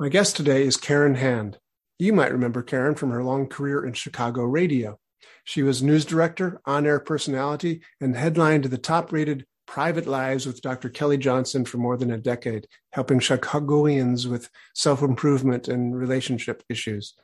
My guest today is Karen Hand. You might remember Karen from her long career in Chicago radio. She was news director, on air personality, and headlined the top rated Private Lives with Dr. Kelly Johnson for more than a decade, helping Chicagoans with self improvement and relationship issues.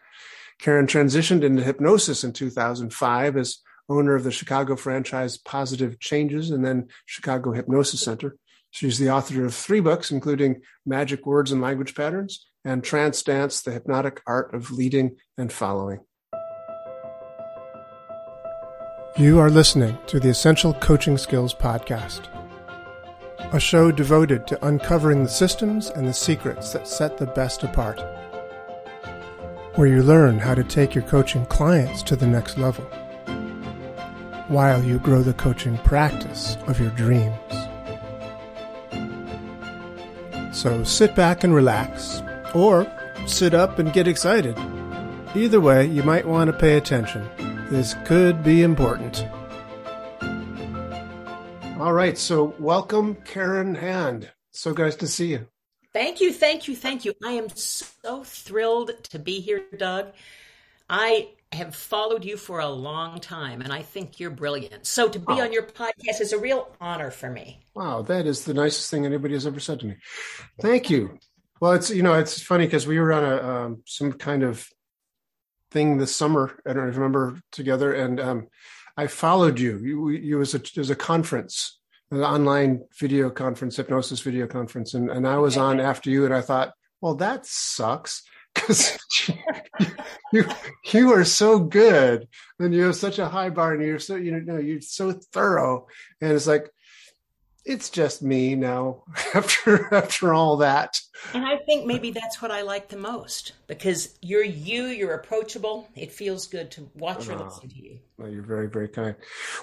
Karen transitioned into hypnosis in 2005 as owner of the Chicago franchise Positive Changes and then Chicago Hypnosis Center. She's the author of three books, including Magic Words and Language Patterns and Trance Dance, The Hypnotic Art of Leading and Following. You are listening to the Essential Coaching Skills Podcast, a show devoted to uncovering the systems and the secrets that set the best apart, where you learn how to take your coaching clients to the next level while you grow the coaching practice of your dreams. So sit back and relax, or sit up and get excited. Either way, you might want to pay attention. This could be important. All right, so welcome, Karen Hand. So nice to see you. Thank you, thank you, thank you. I am so thrilled to be here, Doug. I have followed you for a long time and I think you're brilliant. So to be oh. on your podcast is a real honor for me. Wow, that is the nicest thing anybody has ever said to me. Thank you. Well, it's you know it's funny because we were on a um, some kind of thing this summer. I don't remember together, and um, I followed you. You, you was a was a conference, an online video conference, hypnosis video conference, and and I was on after you, and I thought, well, that sucks because you you are so good. And you have such a high bar and you're so you know you're so thorough. And it's like it's just me now after after all that. And i think maybe that's what i like the most because you're you you're approachable. It feels good to watch or oh, listen to you. Well, you're very very kind.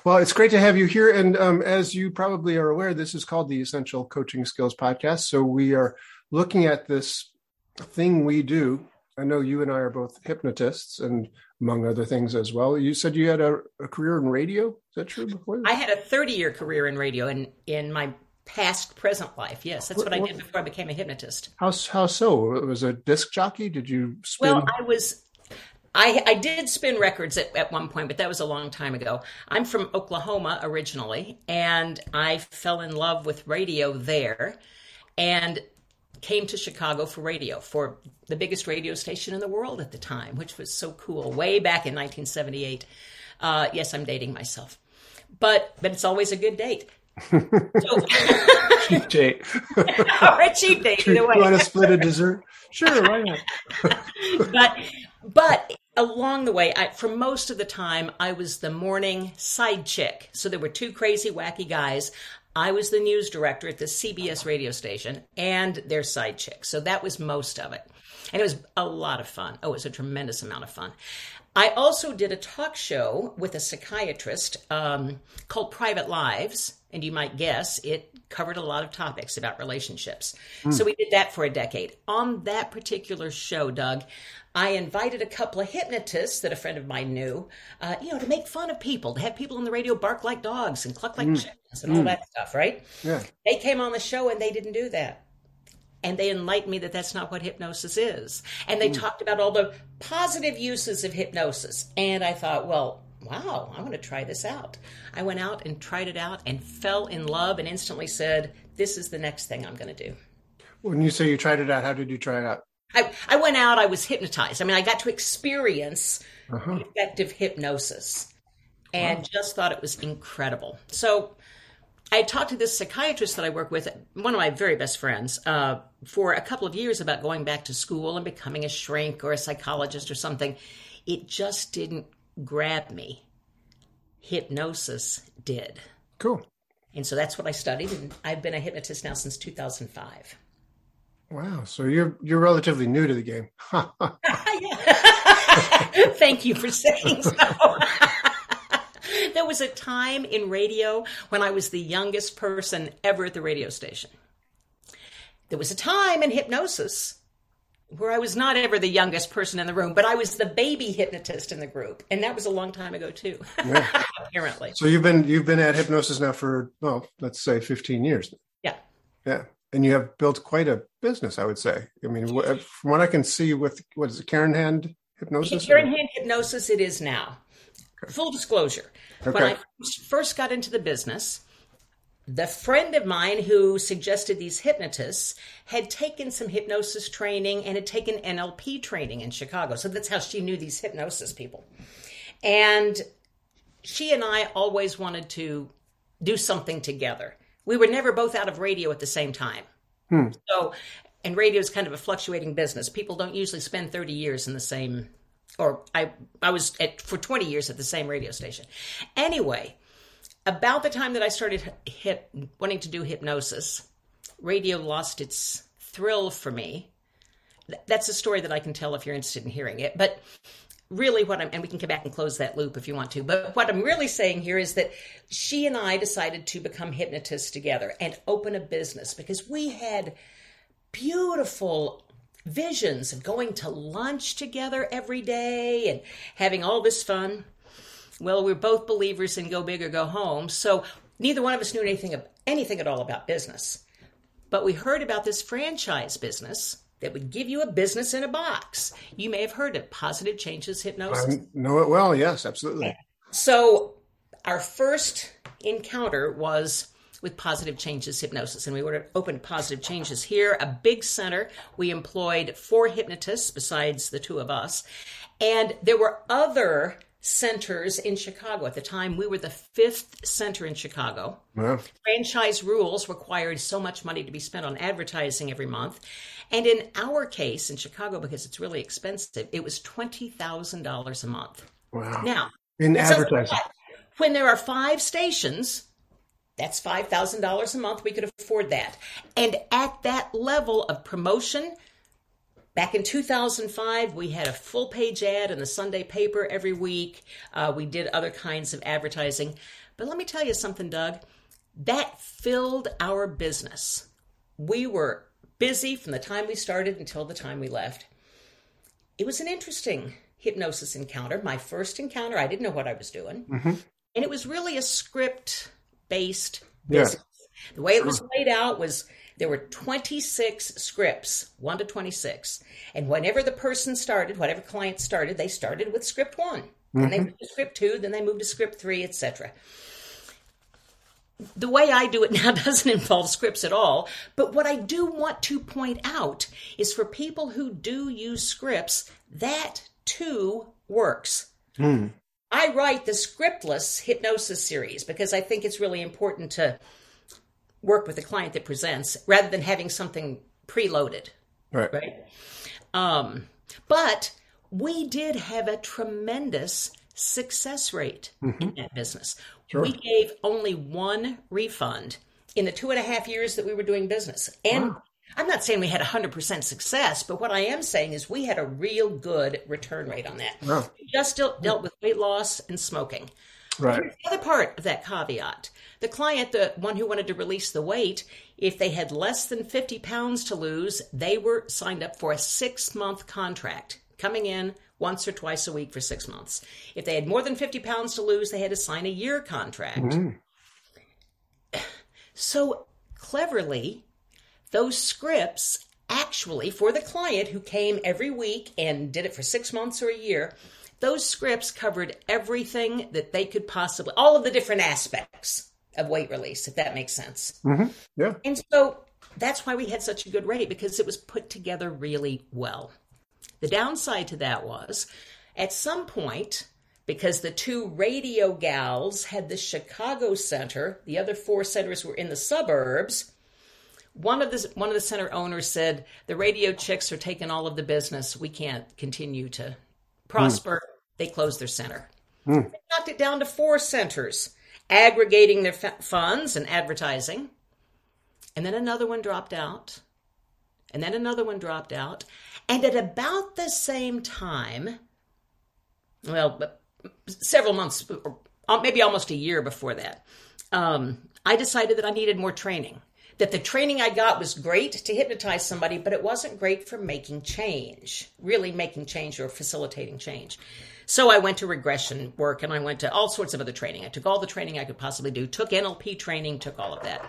Well it's great to have you here. And um, as you probably are aware this is called the essential coaching skills podcast. So we are looking at this thing we do I know you and I are both hypnotists and among other things as well. You said you had a, a career in radio. Is that true before? I had a 30 year career in radio in, in my past present life. Yes, that's what, what I did before I became a hypnotist. How, how so? It was a disc jockey? Did you spin? Well, I was I, I, did spin records at, at, one point, but that was a long time ago. I'm from Oklahoma originally, and I fell in love with radio there. And came to Chicago for radio for the biggest radio station in the world at the time, which was so cool. Way back in 1978. Uh, yes, I'm dating myself, but but it's always a good date. so, cheap date. or a cheap date. Either way. You want to split a dessert? Sure, why not? but but along the way, I, for most of the time, I was the morning side chick. So there were two crazy, wacky guys. I was the news director at the CBS radio station and their side chick. So that was most of it. And it was a lot of fun. Oh, it was a tremendous amount of fun. I also did a talk show with a psychiatrist um, called Private Lives. And you might guess it covered a lot of topics about relationships. Mm. So we did that for a decade. On that particular show, Doug, I invited a couple of hypnotists that a friend of mine knew, uh, you know, to make fun of people, to have people on the radio bark like dogs and cluck like mm. chickens and mm. all that stuff, right? Yeah. They came on the show and they didn't do that. And they enlightened me that that's not what hypnosis is. And they mm. talked about all the positive uses of hypnosis. And I thought, well, wow, I'm going to try this out. I went out and tried it out and fell in love and instantly said, this is the next thing I'm going to do. When you say you tried it out, how did you try it out? I, I went out, I was hypnotized. I mean, I got to experience uh-huh. effective hypnosis and wow. just thought it was incredible. So I talked to this psychiatrist that I work with, one of my very best friends, uh, for a couple of years about going back to school and becoming a shrink or a psychologist or something. It just didn't grab me. Hypnosis did. Cool. And so that's what I studied, and I've been a hypnotist now since 2005. Wow, so you're you're relatively new to the game. Thank you for saying so. there was a time in radio when I was the youngest person ever at the radio station. There was a time in hypnosis where I was not ever the youngest person in the room, but I was the baby hypnotist in the group, and that was a long time ago too. Yeah. apparently. So you've been you've been at hypnosis now for well, let's say fifteen years. Yeah. Yeah. and you have built quite a business, I would say. I mean, from what I can see with what is it, Karen Hand hypnosis? Karen Hand hypnosis, it is now. Okay. Full disclosure. Okay. When I first got into the business, the friend of mine who suggested these hypnotists had taken some hypnosis training and had taken NLP training in Chicago. So that's how she knew these hypnosis people. And she and I always wanted to do something together. We were never both out of radio at the same time. Hmm. So, and radio is kind of a fluctuating business. People don't usually spend 30 years in the same, or I, I was at, for 20 years at the same radio station. Anyway, about the time that I started hip, wanting to do hypnosis, radio lost its thrill for me. That's a story that I can tell if you're interested in hearing it. But really, what I'm, and we can come back and close that loop if you want to. But what I'm really saying here is that she and I decided to become hypnotists together and open a business because we had beautiful visions of going to lunch together every day and having all this fun. Well, we're both believers in go big or go home, so neither one of us knew anything anything at all about business. But we heard about this franchise business that would give you a business in a box. You may have heard of Positive Changes Hypnosis. I know it well. Yes, absolutely. So, our first encounter was with Positive Changes Hypnosis, and we were opened Positive Changes here, a big center. We employed four hypnotists besides the two of us, and there were other centers in Chicago. At the time, we were the fifth center in Chicago. Wow. Franchise rules required so much money to be spent on advertising every month. And in our case in Chicago, because it's really expensive, it was $20,000 a month. Wow. Now, in advertising. When there are five stations, that's $5,000 a month. We could afford that. And at that level of promotion, Back in 2005, we had a full page ad in the Sunday paper every week. Uh, we did other kinds of advertising. But let me tell you something, Doug. That filled our business. We were busy from the time we started until the time we left. It was an interesting hypnosis encounter. My first encounter, I didn't know what I was doing. Mm-hmm. And it was really a script based business. Yeah. The way it was laid out was there were 26 scripts, 1 to 26. And whenever the person started, whatever client started, they started with script 1. Mm-hmm. Then they moved to script 2, then they moved to script 3, etc. The way I do it now doesn't involve scripts at all, but what I do want to point out is for people who do use scripts, that too works. Mm. I write the scriptless hypnosis series because I think it's really important to work with a client that presents rather than having something preloaded. Right. Right. Um, but we did have a tremendous success rate mm-hmm. in that business. Sure. We gave only one refund in the two and a half years that we were doing business. And wow. I'm not saying we had 100% success, but what I am saying is we had a real good return rate on that. Wow. We just dealt, dealt with weight loss and smoking. Right. The other part of that caveat the client, the one who wanted to release the weight, if they had less than 50 pounds to lose, they were signed up for a six month contract, coming in once or twice a week for six months. If they had more than 50 pounds to lose, they had to sign a year contract. Mm-hmm. So cleverly, those scripts actually, for the client who came every week and did it for six months or a year, those scripts covered everything that they could possibly, all of the different aspects of weight release, if that makes sense. Mm-hmm. Yeah. And so that's why we had such a good rate because it was put together really well. The downside to that was at some point, because the two radio gals had the Chicago center, the other four centers were in the suburbs. One of the one of the center owners said, "The radio chicks are taking all of the business. We can't continue to prosper." Mm. They closed their center. Mm. They knocked it down to four centers aggregating their funds and advertising. And then another one dropped out. And then another one dropped out. And at about the same time, well, several months, uh, maybe almost a year before that, um, I decided that I needed more training. That the training I got was great to hypnotize somebody, but it wasn't great for making change, really making change or facilitating change. So I went to regression work and I went to all sorts of other training. I took all the training I could possibly do, took NLP training, took all of that.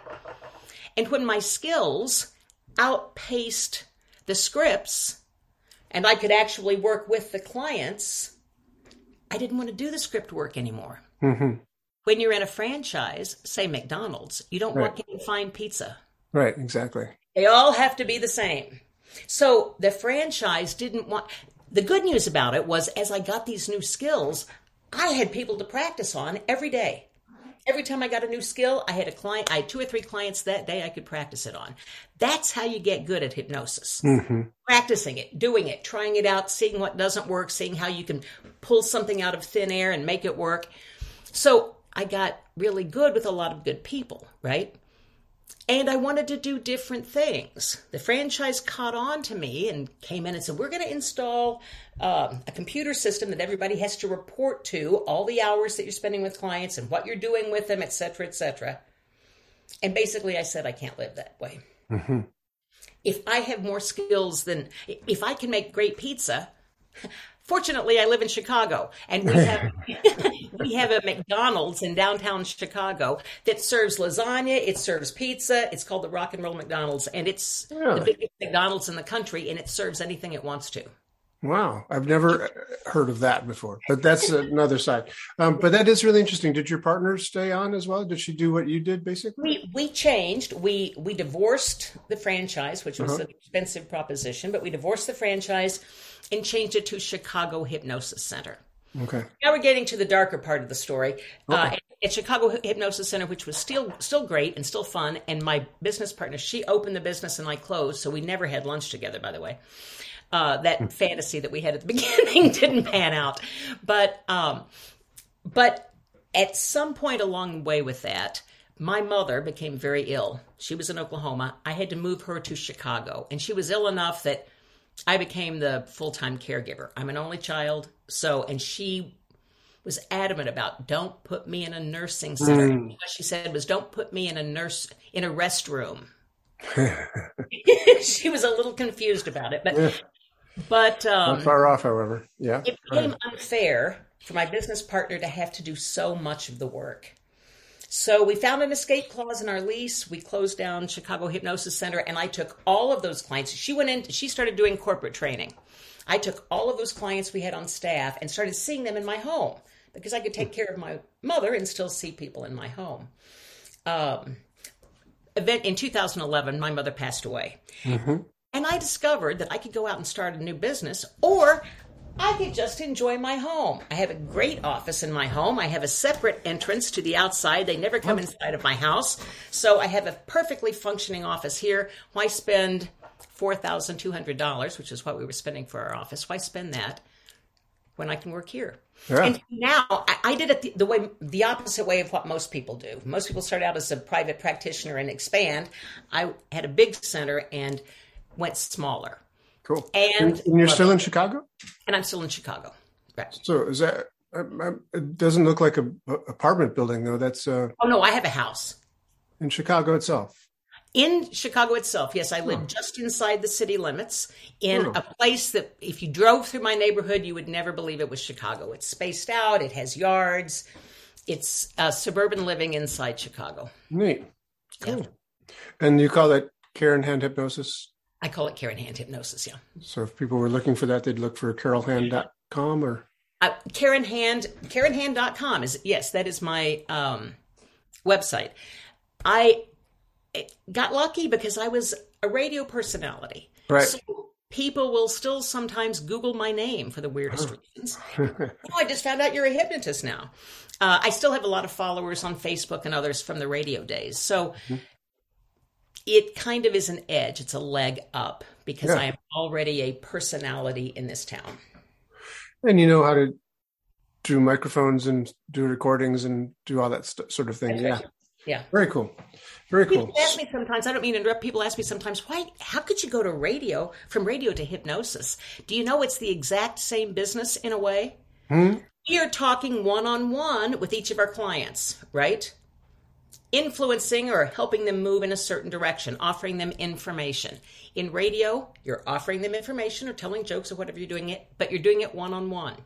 And when my skills outpaced the scripts and I could actually work with the clients, I didn't want to do the script work anymore. Mm-hmm. When you're in a franchise, say McDonald's, you don't right. walk in and find pizza. Right, exactly. They all have to be the same. So the franchise didn't want. The good news about it was as I got these new skills, I had people to practice on every day. Every time I got a new skill, I had a client, I had two or three clients that day I could practice it on. That's how you get good at hypnosis. Mm-hmm. Practicing it, doing it, trying it out, seeing what doesn't work, seeing how you can pull something out of thin air and make it work. So I got really good with a lot of good people, right? And I wanted to do different things. The franchise caught on to me and came in and said, We're going to install um, a computer system that everybody has to report to all the hours that you're spending with clients and what you're doing with them, et cetera, et cetera. And basically, I said, I can't live that way. Mm-hmm. If I have more skills than, if I can make great pizza, Fortunately, I live in Chicago, and we have we have a McDonald's in downtown Chicago that serves lasagna. It serves pizza. It's called the Rock and Roll McDonald's, and it's really? the biggest McDonald's in the country, and it serves anything it wants to. Wow, I've never heard of that before, but that's another side. Um, but that is really interesting. Did your partner stay on as well? Did she do what you did, basically? We we changed. We we divorced the franchise, which was uh-huh. an expensive proposition, but we divorced the franchise and changed it to Chicago Hypnosis Center. Okay. Now we're getting to the darker part of the story. Uh, okay. Uh, at Chicago Hypnosis Center, which was still still great and still fun, and my business partner, she opened the business and I closed, so we never had lunch together. By the way, uh, that hmm. fantasy that we had at the beginning didn't pan out, but um, but at some point along the way with that, my mother became very ill. She was in Oklahoma. I had to move her to Chicago, and she was ill enough that I became the full time caregiver. I'm an only child. So, and she was adamant about don't put me in a nursing center. Mm. What she said was, don't put me in a nurse, in a restroom. she was a little confused about it, but. But, um, not far off, however. Yeah. It became unfair for my business partner to have to do so much of the work. So we found an escape clause in our lease. We closed down Chicago Hypnosis Center, and I took all of those clients. She went in, she started doing corporate training. I took all of those clients we had on staff and started seeing them in my home because I could take care of my mother and still see people in my home. Um, event in 2011, my mother passed away. Mm-hmm. And I discovered that I could go out and start a new business, or I could just enjoy my home. I have a great office in my home. I have a separate entrance to the outside. They never come oh. inside of my house. So I have a perfectly functioning office here. Why spend $4,200, which is what we were spending for our office? Why spend that when I can work here? Yeah. And now I, I did it the, the, way, the opposite way of what most people do. Most people start out as a private practitioner and expand. I had a big center and went smaller. Cool. And, and you're still in Chicago? And I'm still in Chicago. Right. So is that, it doesn't look like a, apartment building though. That's, uh, oh no, I have a house. In Chicago itself? In Chicago itself, yes. I live oh. just inside the city limits in oh. a place that if you drove through my neighborhood, you would never believe it was Chicago. It's spaced out, it has yards, it's uh, suburban living inside Chicago. Neat. Cool. Yeah. And you call it Karen Hand Hypnosis? I call it Karen Hand Hypnosis, yeah. So if people were looking for that, they'd look for carolhand.com or? Uh, Karen Hand, KarenHand.com is, yes, that is my um, website. I got lucky because I was a radio personality. Right. So people will still sometimes Google my name for the weirdest reasons. oh, I just found out you're a hypnotist now. Uh, I still have a lot of followers on Facebook and others from the radio days. So mm-hmm it kind of is an edge. It's a leg up because yeah. I am already a personality in this town. And you know how to do microphones and do recordings and do all that st- sort of thing. yeah. Yeah. Very cool. Very people cool. People ask me sometimes, I don't mean to interrupt, people ask me sometimes, why, how could you go to radio, from radio to hypnosis? Do you know it's the exact same business in a way? Hmm? We are talking one on one with each of our clients, right? Influencing or helping them move in a certain direction, offering them information. In radio, you're offering them information or telling jokes or whatever you're doing it, but you're doing it one on one.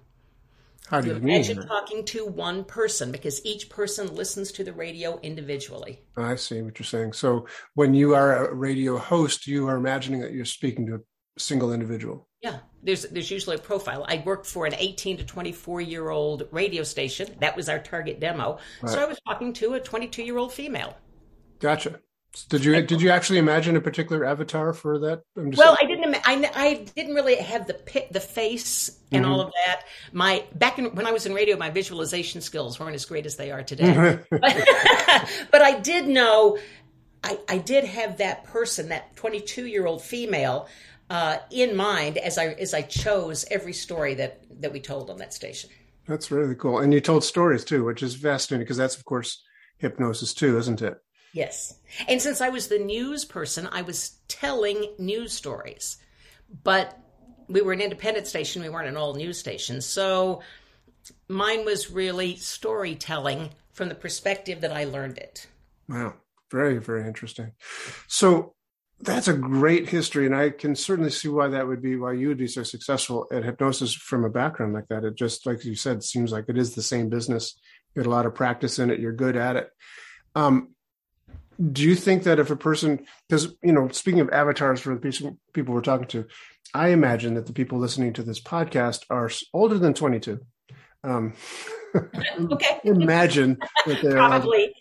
How do you, you mean? Imagine talking to one person because each person listens to the radio individually. I see what you're saying. So when you are a radio host, you are imagining that you're speaking to a single individual. Yeah, there's there's usually a profile. I worked for an 18 to 24 year old radio station. That was our target demo. Right. So I was talking to a 22 year old female. Gotcha. Did you did you actually imagine a particular avatar for that? well, I didn't. I, I didn't really have the the face and mm-hmm. all of that. My back in, when I was in radio, my visualization skills weren't as great as they are today. but, but I did know. I, I did have that person, that 22 year old female, uh, in mind as I as I chose every story that that we told on that station. That's really cool, and you told stories too, which is fascinating because that's of course hypnosis too, isn't it? Yes. And since I was the news person, I was telling news stories. But we were an independent station, we weren't an all news station. So mine was really storytelling from the perspective that I learned it. Wow. Very, very interesting. So that's a great history. And I can certainly see why that would be, why you would be so successful at hypnosis from a background like that. It just, like you said, seems like it is the same business. You get a lot of practice in it. You're good at it. Um, do you think that if a person because you know speaking of avatars for the people we're talking to i imagine that the people listening to this podcast are older than 22 um okay imagine that they're probably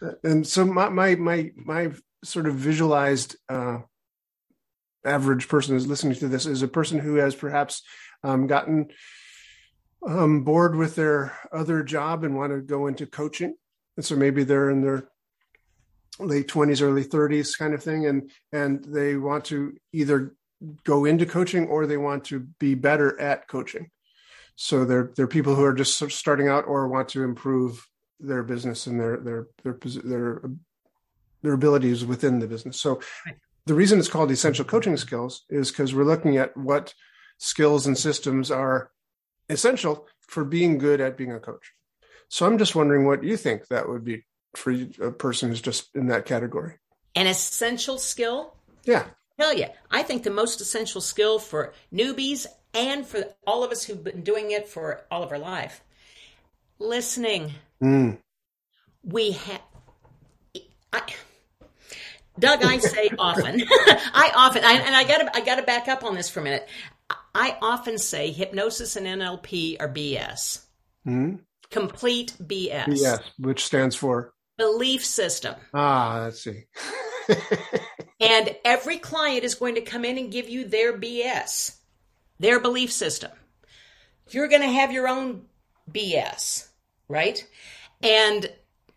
and so my my my my sort of visualized uh average person is listening to this is a person who has perhaps um, gotten um, bored with their other job and want to go into coaching. And so maybe they're in their late 20s early 30s kind of thing and and they want to either go into coaching or they want to be better at coaching. So they're they're people who are just starting out or want to improve their business and their their their their their abilities within the business so the reason it's called essential coaching skills is because we're looking at what skills and systems are essential for being good at being a coach so i'm just wondering what you think that would be for a person who's just in that category. An essential skill? Yeah. Hell yeah. I think the most essential skill for newbies and for all of us who've been doing it for all of our life listening. Mm. We have. Doug, I say often, I often, I, and I gotta, I gotta back up on this for a minute. I often say hypnosis and NLP are BS. Mm. Complete BS. BS, which stands for belief system. Ah, let's see. and every client is going to come in and give you their BS, their belief system. You're going to have your own BS, right? And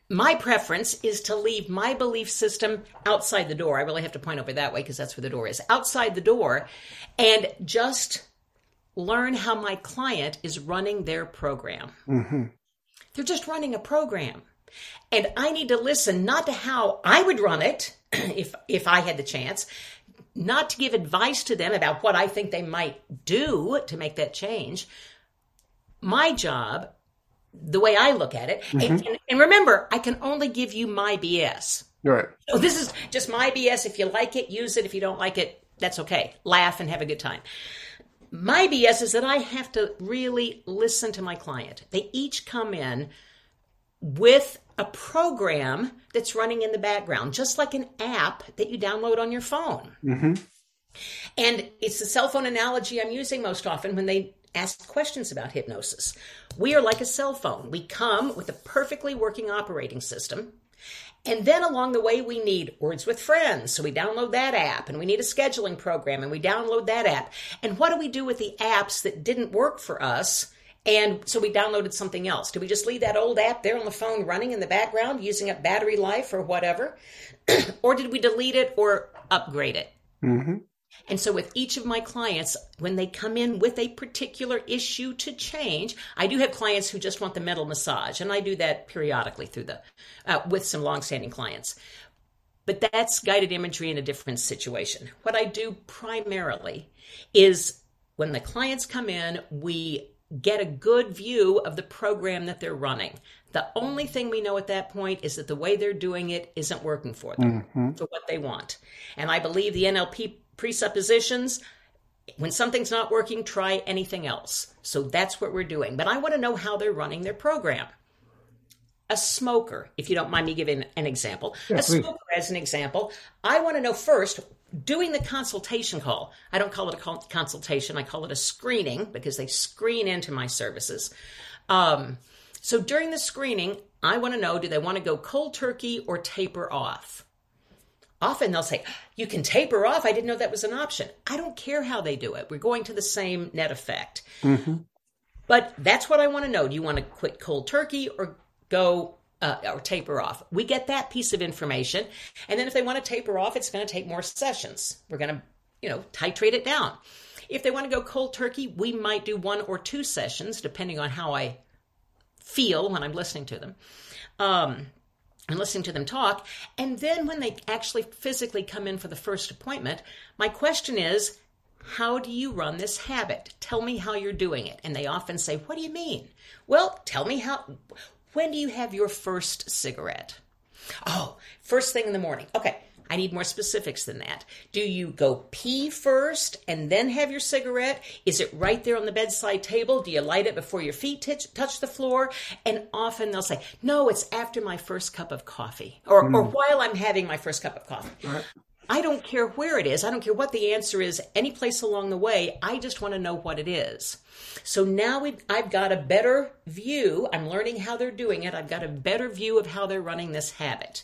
my preference is to leave my belief system outside the door. I really have to point over that way because that's where the door is. Outside the door and just learn how my client is running their program. Mm-hmm. They're just running a program. And I need to listen not to how I would run it if if I had the chance, not to give advice to them about what I think they might do to make that change. My job, the way I look at it, mm-hmm. and, and, remember, I can only give you my BS. Right. So this is just my BS. If you like it, use it. If you don't like it, that's okay. Laugh and have a good time. My BS is that I have to really listen to my client. They each come in with a program that's running in the background, just like an app that you download on your phone. Mm-hmm. And it's the cell phone analogy I'm using most often when they ask questions about hypnosis. We are like a cell phone. We come with a perfectly working operating system. And then along the way, we need Words with Friends. So we download that app and we need a scheduling program and we download that app. And what do we do with the apps that didn't work for us? And so we downloaded something else. Do we just leave that old app there on the phone running in the background, using up battery life or whatever? or did we delete it or upgrade it? Mm-hmm. And so, with each of my clients, when they come in with a particular issue to change, I do have clients who just want the mental massage, and I do that periodically through the uh, with some longstanding clients. But that's guided imagery in a different situation. What I do primarily is when the clients come in, we get a good view of the program that they're running. The only thing we know at that point is that the way they're doing it isn't working for them mm-hmm. for what they want. And I believe the NLP presuppositions When something's not working, try anything else. So that's what we're doing. But I want to know how they're running their program. A smoker, if you don't mind me giving an example, yeah, a please. smoker as an example, I want to know first doing the consultation call. I don't call it a consultation, I call it a screening because they screen into my services. Um, so during the screening, I want to know do they want to go cold turkey or taper off? Often they'll say, You can taper off. I didn't know that was an option. I don't care how they do it. We're going to the same net effect. Mm-hmm. But that's what I want to know. Do you want to quit cold turkey or go uh, or taper off? We get that piece of information. And then if they want to taper off, it's going to take more sessions. We're going to, you know, titrate it down. If they want to go cold turkey, we might do one or two sessions, depending on how I feel when I'm listening to them. Um, and listening to them talk. And then when they actually physically come in for the first appointment, my question is, how do you run this habit? Tell me how you're doing it. And they often say, What do you mean? Well, tell me how. When do you have your first cigarette? Oh, first thing in the morning. Okay, I need more specifics than that. Do you go pee first and then have your cigarette? Is it right there on the bedside table? Do you light it before your feet touch, touch the floor? And often they'll say, no, it's after my first cup of coffee or, mm. or while I'm having my first cup of coffee. Right. I don't care where it is. I don't care what the answer is, any place along the way. I just want to know what it is. So now I've got a better view. I'm learning how they're doing it. I've got a better view of how they're running this habit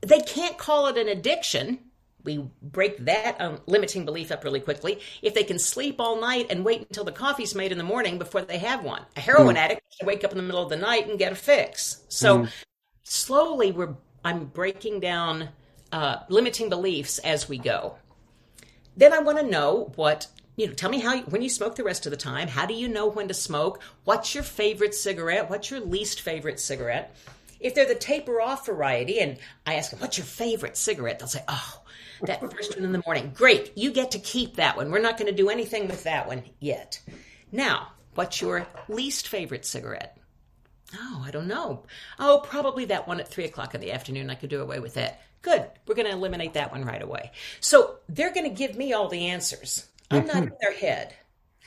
they can't call it an addiction. We break that um, limiting belief up really quickly. If they can sleep all night and wait until the coffee's made in the morning before they have one, a heroin mm. addict can wake up in the middle of the night and get a fix. So mm. slowly, we're I'm breaking down uh, limiting beliefs as we go. Then I want to know what you know. Tell me how when you smoke the rest of the time. How do you know when to smoke? What's your favorite cigarette? What's your least favorite cigarette? If they're the taper off variety, and I ask them, what's your favorite cigarette? They'll say, oh, that first one in the morning. Great, you get to keep that one. We're not going to do anything with that one yet. Now, what's your least favorite cigarette? Oh, I don't know. Oh, probably that one at three o'clock in the afternoon. I could do away with that. Good. We're going to eliminate that one right away. So they're going to give me all the answers. I'm not in their head.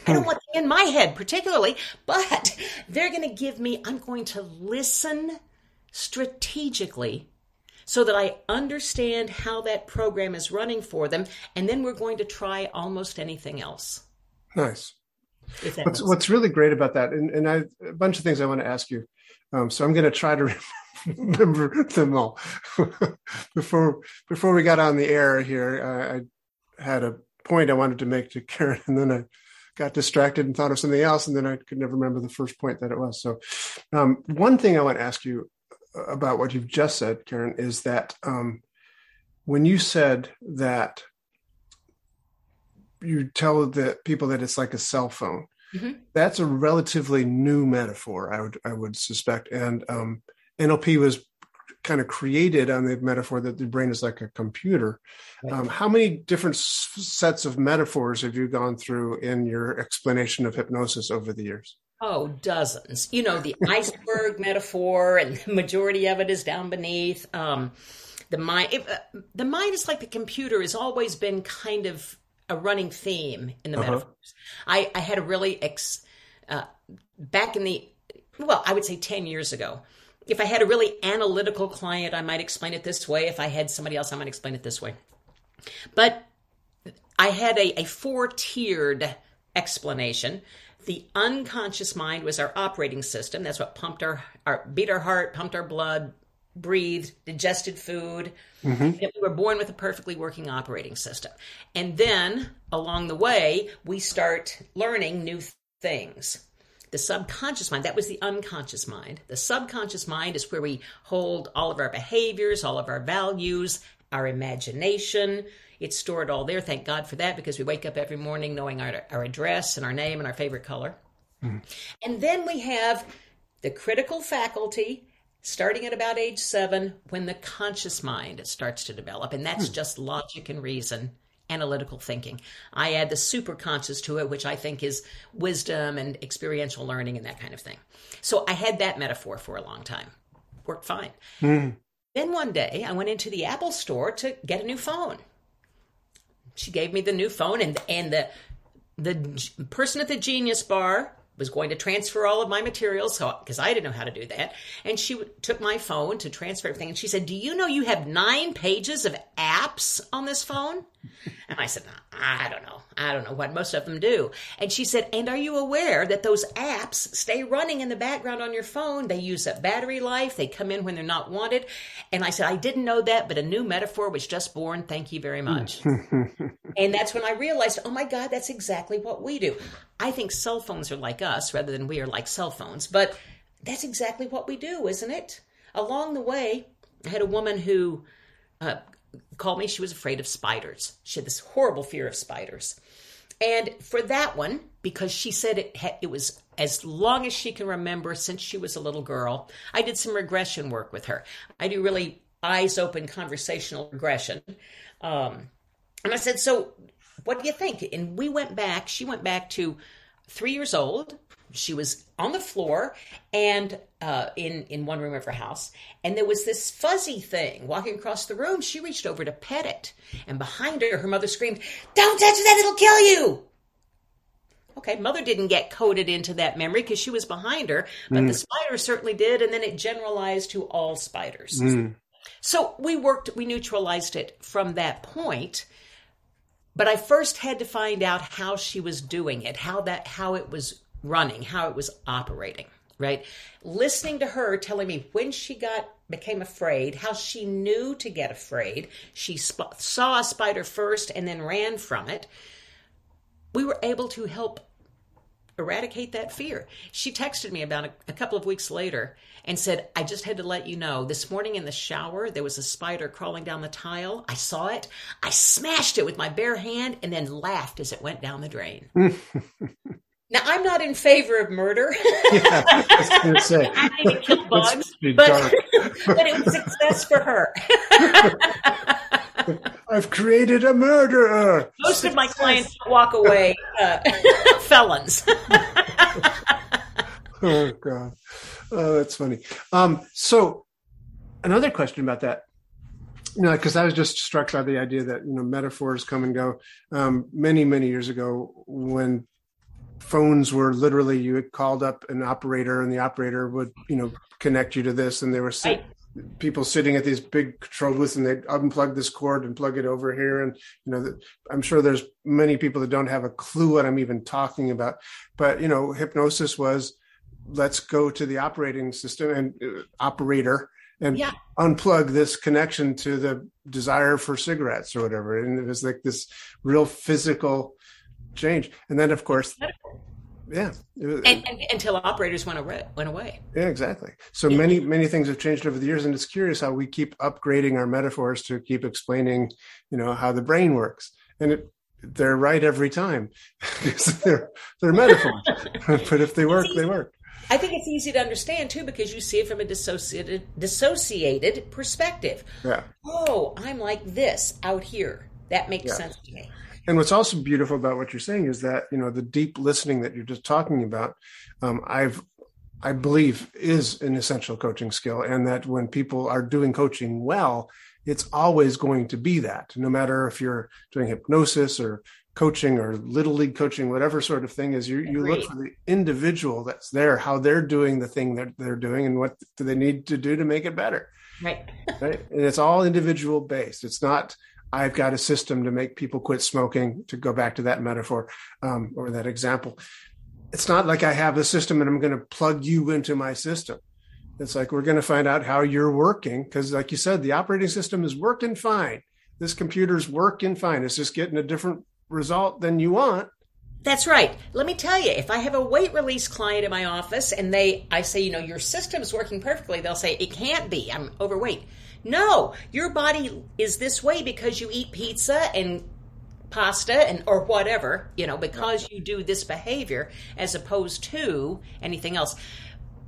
I don't want in my head particularly, but they're going to give me, I'm going to listen strategically so that I understand how that program is running for them. And then we're going to try almost anything else. Nice. What's, what's really great about that, and, and I, a bunch of things I want to ask you. Um, so I'm going to try to remember them all. before before we got on the air here, I, I had a point I wanted to make to Karen, and then I got distracted and thought of something else, and then I could never remember the first point that it was. So, um, one thing I want to ask you about what you've just said, Karen, is that um, when you said that you tell the people that it's like a cell phone, mm-hmm. that's a relatively new metaphor. I would I would suspect, and um, NLP was kind of created on the metaphor that the brain is like a computer. Um, how many different sets of metaphors have you gone through in your explanation of hypnosis over the years? Oh, dozens. You know, the iceberg metaphor, and the majority of it is down beneath. Um, the mind, uh, the mind is like the computer has always been kind of a running theme in the uh-huh. metaphors. I, I had a really ex, uh, back in the well, I would say ten years ago. If I had a really analytical client, I might explain it this way. If I had somebody else, I might explain it this way. But I had a, a four tiered explanation the unconscious mind was our operating system. That's what pumped our, our beat our heart, pumped our blood, breathed, digested food. Mm-hmm. we were born with a perfectly working operating system. And then along the way, we start learning new things. The subconscious mind, that was the unconscious mind. The subconscious mind is where we hold all of our behaviors, all of our values, our imagination, it's stored all there. Thank God for that because we wake up every morning knowing our, our address and our name and our favorite color. Mm-hmm. And then we have the critical faculty starting at about age seven when the conscious mind starts to develop. And that's mm. just logic and reason, analytical thinking. I add the superconscious to it, which I think is wisdom and experiential learning and that kind of thing. So I had that metaphor for a long time. Worked fine. Mm. Then one day I went into the Apple store to get a new phone. She gave me the new phone, and and the the person at the Genius Bar was going to transfer all of my materials so because i didn't know how to do that. And she took my phone to transfer everything and she said do you know you have nine pages of apps on this phone? And i said i don't know. I don't know what most of them do. And she said and are you aware that those apps stay running in the background on your phone? They use up battery life. They come in when they're not wanted. And i said i didn't know that but a new metaphor was just born. Thank you very much. And that's when i realized oh my god that's exactly what we do I think cell phones are like us rather than we are like cell phones. But that's exactly what we do, isn't it? Along the way, I had a woman who uh, called me. She was afraid of spiders. She had this horrible fear of spiders. And for that one, because she said it, it was as long as she can remember since she was a little girl, I did some regression work with her. I do really eyes open conversational regression. Um, and I said, So what do you think? And we went back, she went back to three years old. She was on the floor and uh, in in one room of her house, and there was this fuzzy thing walking across the room. She reached over to pet it, and behind her, her mother screamed, "Don't touch that! It'll kill you!" Okay, mother didn't get coded into that memory because she was behind her, but mm. the spider certainly did, and then it generalized to all spiders. Mm. So we worked, we neutralized it from that point but I first had to find out how she was doing it, how that how it was running, how it was operating, right? Listening to her telling me when she got became afraid, how she knew to get afraid. She sp- saw a spider first and then ran from it. We were able to help eradicate that fear. She texted me about a, a, couple of weeks later and said, I just had to let you know this morning in the shower, there was a spider crawling down the tile. I saw it. I smashed it with my bare hand and then laughed as it went down the drain. now, I'm not in favor of murder. yeah, I was going to say. I need to kill bugs, but, but it was success for her. I've created a murderer. Most of my clients walk away uh, felons. oh God, oh that's funny. Um, so another question about that. You know, because I was just struck by the idea that you know metaphors come and go. Um, many many years ago, when phones were literally you had called up an operator and the operator would you know connect you to this and they were right people sitting at these big control booths and they unplug this cord and plug it over here. And you know i'm sure there's many people that don't have a clue what i'm even talking about. But you know hypnosis was let's go to the operating system and uh, operator and yeah. unplug this connection to the desire for cigarettes or whatever. And it was like this real physical change. And then of course yeah and, and, until operators went away went away yeah exactly so yeah. many many things have changed over the years and it's curious how we keep upgrading our metaphors to keep explaining you know how the brain works and it they're right every time they're they're metaphors but if they work they work I think it's easy to understand too because you see it from a dissociated dissociated perspective. Yeah. Oh, I'm like this out here. That makes yeah. sense to me. And what's also beautiful about what you're saying is that you know the deep listening that you're just talking about. Um, I've I believe is an essential coaching skill, and that when people are doing coaching well, it's always going to be that. No matter if you're doing hypnosis or coaching or little league coaching, whatever sort of thing is, you you look for the individual that's there, how they're doing the thing that they're doing, and what do they need to do to make it better. Right. right. And it's all individual based. It's not I've got a system to make people quit smoking, to go back to that metaphor um, or that example. It's not like I have a system and I'm going to plug you into my system. It's like we're going to find out how you're working because, like you said, the operating system is working fine. This computer's working fine. It's just getting a different result than you want. That's right. Let me tell you, if I have a weight release client in my office and they, I say, you know, your system's working perfectly, they'll say, it can't be. I'm overweight. No, your body is this way because you eat pizza and pasta and or whatever, you know, because you do this behavior as opposed to anything else.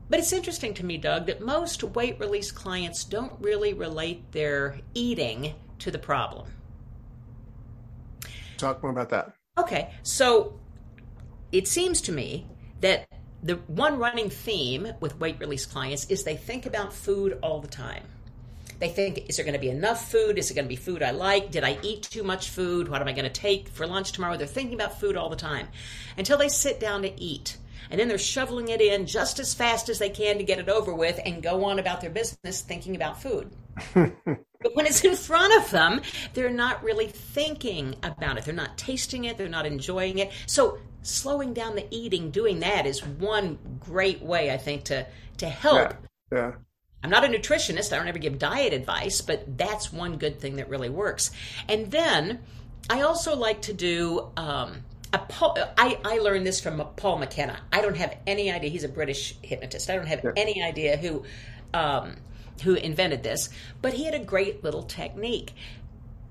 But it's interesting to me, Doug, that most weight release clients don't really relate their eating to the problem. Talk more about that. Okay. So it seems to me that the one running theme with weight release clients is they think about food all the time They think, is there going to be enough food? Is it going to be food I like? Did I eat too much food? What am I going to take for lunch tomorrow? They're thinking about food all the time until they sit down to eat. And then they're shoveling it in just as fast as they can to get it over with and go on about their business thinking about food. but when it's in front of them, they're not really thinking about it. They're not tasting it. They're not enjoying it. So slowing down the eating, doing that is one great way, I think, to, to help. Yeah. yeah. I'm not a nutritionist. I don't ever give diet advice, but that's one good thing that really works. And then I also like to do. Um, I, I learned this from Paul McKenna. I don't have any idea. He's a British hypnotist. I don't have yeah. any idea who um, who invented this, but he had a great little technique.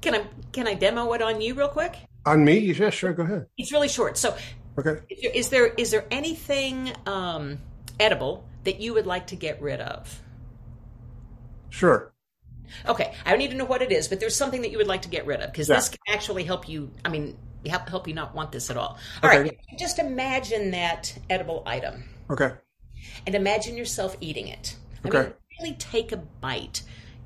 Can I can I demo it on you real quick? On me? Yeah, sure. Go ahead. It's really short. So, okay. Is there is there anything um, edible that you would like to get rid of? Sure. Okay, I don't need to know what it is, but there's something that you would like to get rid of because yeah. this can actually help you. I mean, help help you not want this at all. All okay. right, just imagine that edible item. Okay. And imagine yourself eating it. Okay. Mean, really take a bite.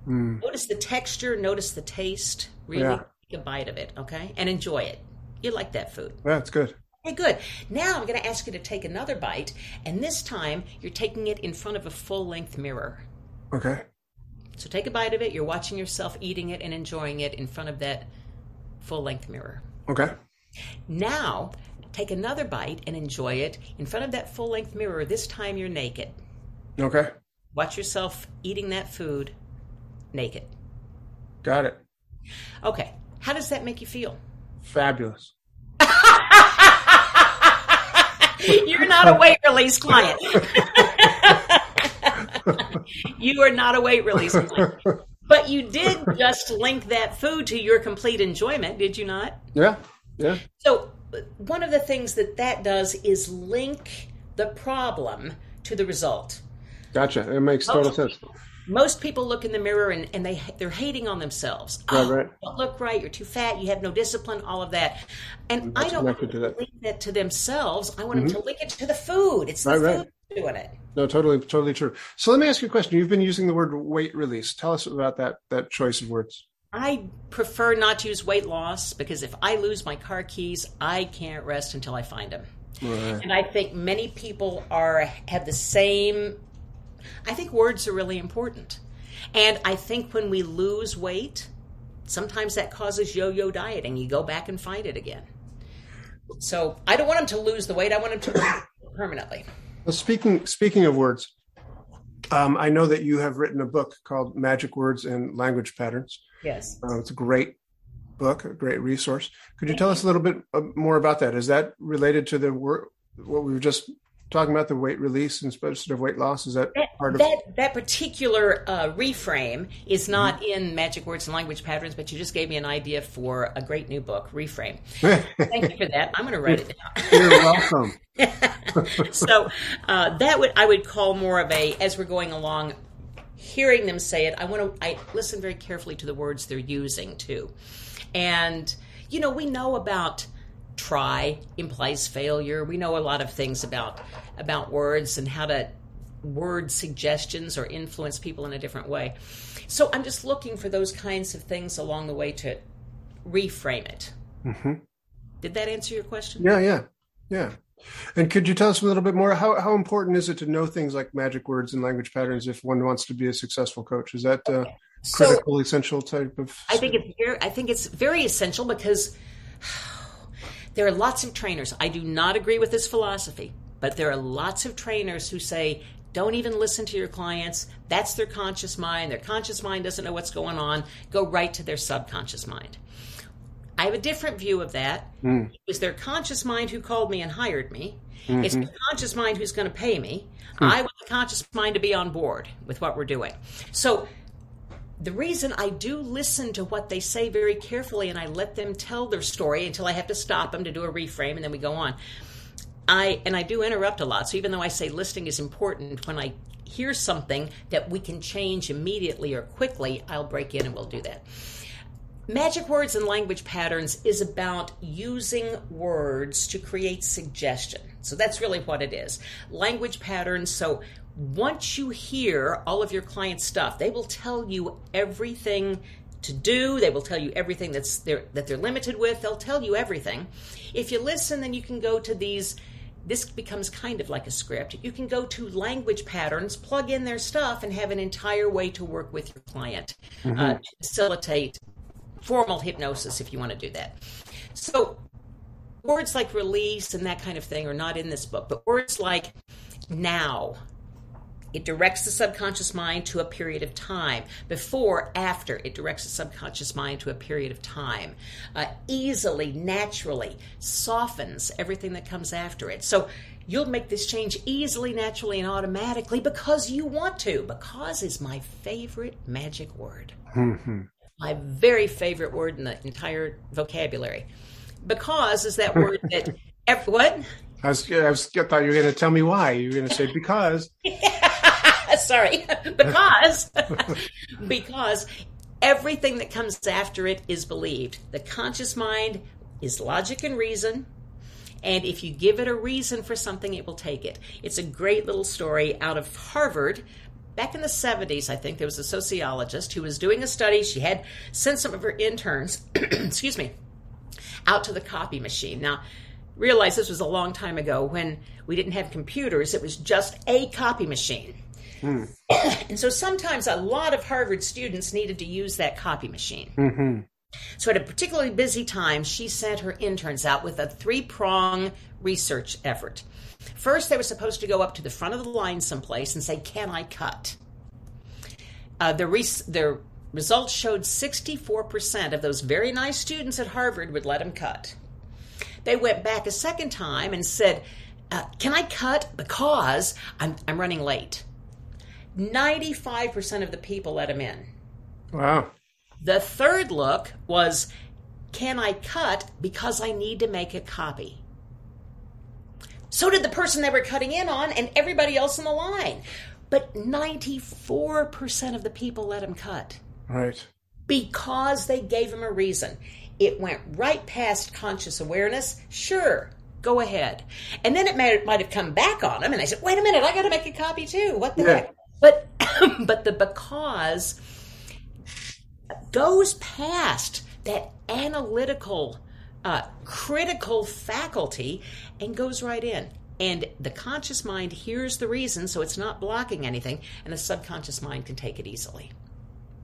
Mm. Notice the texture. Notice the taste. Really yeah. take a bite of it. Okay, and enjoy it. You like that food. Yeah, it's good. Okay, good. Now I'm going to ask you to take another bite, and this time you're taking it in front of a full length mirror. Okay. So take a bite of it. You're watching yourself eating it and enjoying it in front of that full length mirror. Okay. Now take another bite and enjoy it in front of that full length mirror. This time you're naked. Okay. Watch yourself eating that food naked. Got it. Okay. How does that make you feel? Fabulous. You're not a weight release client. you are not a weight release client. But you did just link that food to your complete enjoyment, did you not? Yeah. Yeah. So one of the things that that does is link the problem to the result. Gotcha. It makes total sense. Most people look in the mirror and, and they they're hating on themselves. Right, oh, right. You don't look right. You're too fat. You have no discipline. All of that, and That's I don't want to that. link that to themselves. I want mm-hmm. them to link it to the food. It's the right, food right. Doing it. No, totally, totally true. So let me ask you a question. You've been using the word weight release. Tell us about that that choice of words. I prefer not to use weight loss because if I lose my car keys, I can't rest until I find them. Right. And I think many people are have the same I think words are really important. And I think when we lose weight, sometimes that causes yo yo dieting. You go back and find it again. So I don't want them to lose the weight. I want them to permanently. Well, speaking speaking of words, um, I know that you have written a book called Magic Words and Language Patterns. Yes, uh, it's a great book, a great resource. Could you tell us a little bit uh, more about that? Is that related to the work what we were just talking about the weight release instead of weight loss? Is that, that part of that? That particular uh, reframe is not mm-hmm. in Magic Words and Language Patterns, but you just gave me an idea for a great new book, Reframe. Thank you for that. I'm going to write it down. You're welcome. so uh, that would I would call more of a as we're going along. Hearing them say it, I want to. I listen very carefully to the words they're using too, and you know we know about try implies failure. We know a lot of things about about words and how to word suggestions or influence people in a different way. So I'm just looking for those kinds of things along the way to reframe it. Mm-hmm. Did that answer your question? Yeah, yeah, yeah. And could you tell us a little bit more? How how important is it to know things like magic words and language patterns if one wants to be a successful coach? Is that uh, critical, so, essential type of? I think it's very, I think it's very essential because there are lots of trainers. I do not agree with this philosophy, but there are lots of trainers who say, don't even listen to your clients. That's their conscious mind. Their conscious mind doesn't know what's going on. Go right to their subconscious mind. I have a different view of that. Mm. It was their conscious mind who called me and hired me. Mm-hmm. It's the conscious mind who's going to pay me. Mm. I want the conscious mind to be on board with what we're doing. So the reason I do listen to what they say very carefully and I let them tell their story until I have to stop them to do a reframe and then we go on. I and I do interrupt a lot. So even though I say listening is important, when I hear something that we can change immediately or quickly, I'll break in and we'll do that. Magic words and language patterns is about using words to create suggestion. So that's really what it is. Language patterns, so once you hear all of your clients' stuff, they will tell you everything to do. They will tell you everything that's they're, that they're limited with. They'll tell you everything. If you listen, then you can go to these. This becomes kind of like a script. You can go to language patterns, plug in their stuff, and have an entire way to work with your client mm-hmm. uh, to facilitate formal hypnosis if you want to do that. So, words like release and that kind of thing are not in this book, but words like now, it directs the subconscious mind to a period of time. Before, after, it directs the subconscious mind to a period of time. Uh, easily, naturally, softens everything that comes after it. So you'll make this change easily, naturally, and automatically because you want to. Because is my favorite magic word. Mm-hmm. My very favorite word in the entire vocabulary. Because is that word that. Every, what? I was, I was I thought you were going to tell me why. You were going to say because. Sorry, because because everything that comes after it is believed. The conscious mind is logic and reason. And if you give it a reason for something, it will take it. It's a great little story out of Harvard. Back in the 70s, I think there was a sociologist who was doing a study. She had sent some of her interns, excuse me, out to the copy machine. Now, realize this was a long time ago when we didn't have computers, it was just a copy machine. Hmm. and so sometimes a lot of Harvard students needed to use that copy machine. Mm-hmm. So at a particularly busy time, she sent her interns out with a three prong research effort. First, they were supposed to go up to the front of the line someplace and say, Can I cut? Uh, the, res- the results showed 64% of those very nice students at Harvard would let them cut. They went back a second time and said, uh, Can I cut because I'm, I'm running late? 95% of the people let him in. Wow. The third look was Can I cut because I need to make a copy? So did the person they were cutting in on and everybody else in the line. But 94% of the people let him cut. Right. Because they gave him a reason. It went right past conscious awareness. Sure, go ahead. And then it might, might have come back on him, and I said, wait a minute, I got to make a copy too. What the yeah. heck? But but the because goes past that analytical, uh, critical faculty and goes right in. And the conscious mind hears the reason, so it's not blocking anything, and the subconscious mind can take it easily.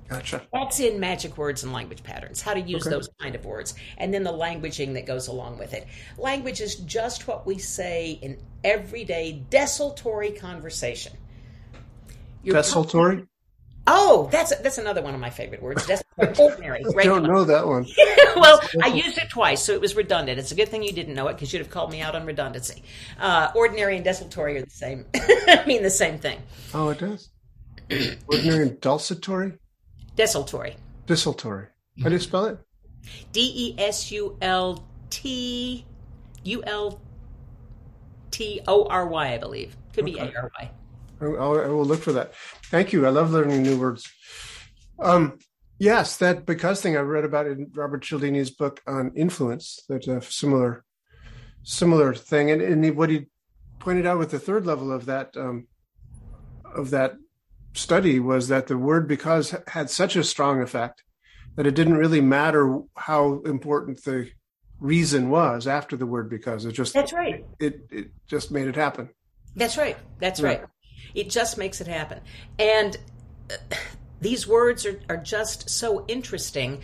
Gotcha. That's in magic words and language patterns, how to use okay. those kind of words, and then the languaging that goes along with it. Language is just what we say in everyday desultory conversation. Desultory? Oh, that's that's another one of my favorite words. ordinary. I don't know that one. well, I used it twice, so it was redundant. It's a good thing you didn't know it because you'd have called me out on redundancy. Uh, ordinary and desultory are the same. I mean the same thing. Oh, it does. ordinary and desultory. Desultory. Desultory. How do you spell it? D e s u l t u l t o r y. I believe could be a r y. I will look for that. Thank you. I love learning new words. Um, yes, that because thing I read about in Robert Cialdini's book on influence. That's a similar similar thing, and, and what he pointed out with the third level of that um, of that study was that the word because had such a strong effect that it didn't really matter how important the reason was after the word because it just that's right it it just made it happen that's right that's yeah. right it just makes it happen. And uh, these words are, are just so interesting.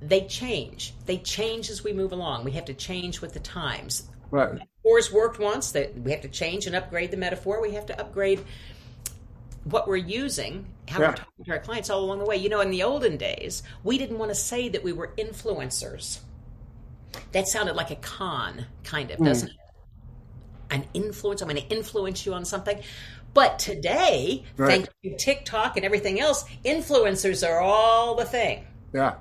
They change. They change as we move along. We have to change with the times. Right. Metaphors worked once. That we have to change and upgrade the metaphor. We have to upgrade what we're using, how yeah. we're talking to our clients all along the way. You know, in the olden days, we didn't want to say that we were influencers. That sounded like a con, kind of, mm. doesn't it? An influence. I'm going to influence you on something. But today, right. thanks to TikTok and everything else, influencers are all the thing. Yeah.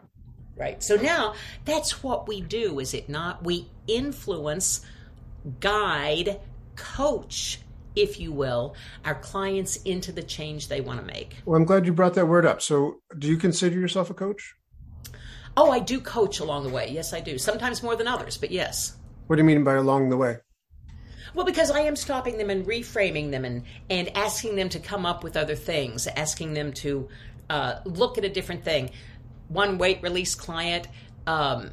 Right. So now that's what we do, is it not? We influence, guide, coach, if you will, our clients into the change they want to make. Well, I'm glad you brought that word up. So, do you consider yourself a coach? Oh, I do coach along the way. Yes, I do. Sometimes more than others, but yes. What do you mean by along the way? Well, because I am stopping them and reframing them and, and asking them to come up with other things, asking them to uh, look at a different thing. One weight release client, um,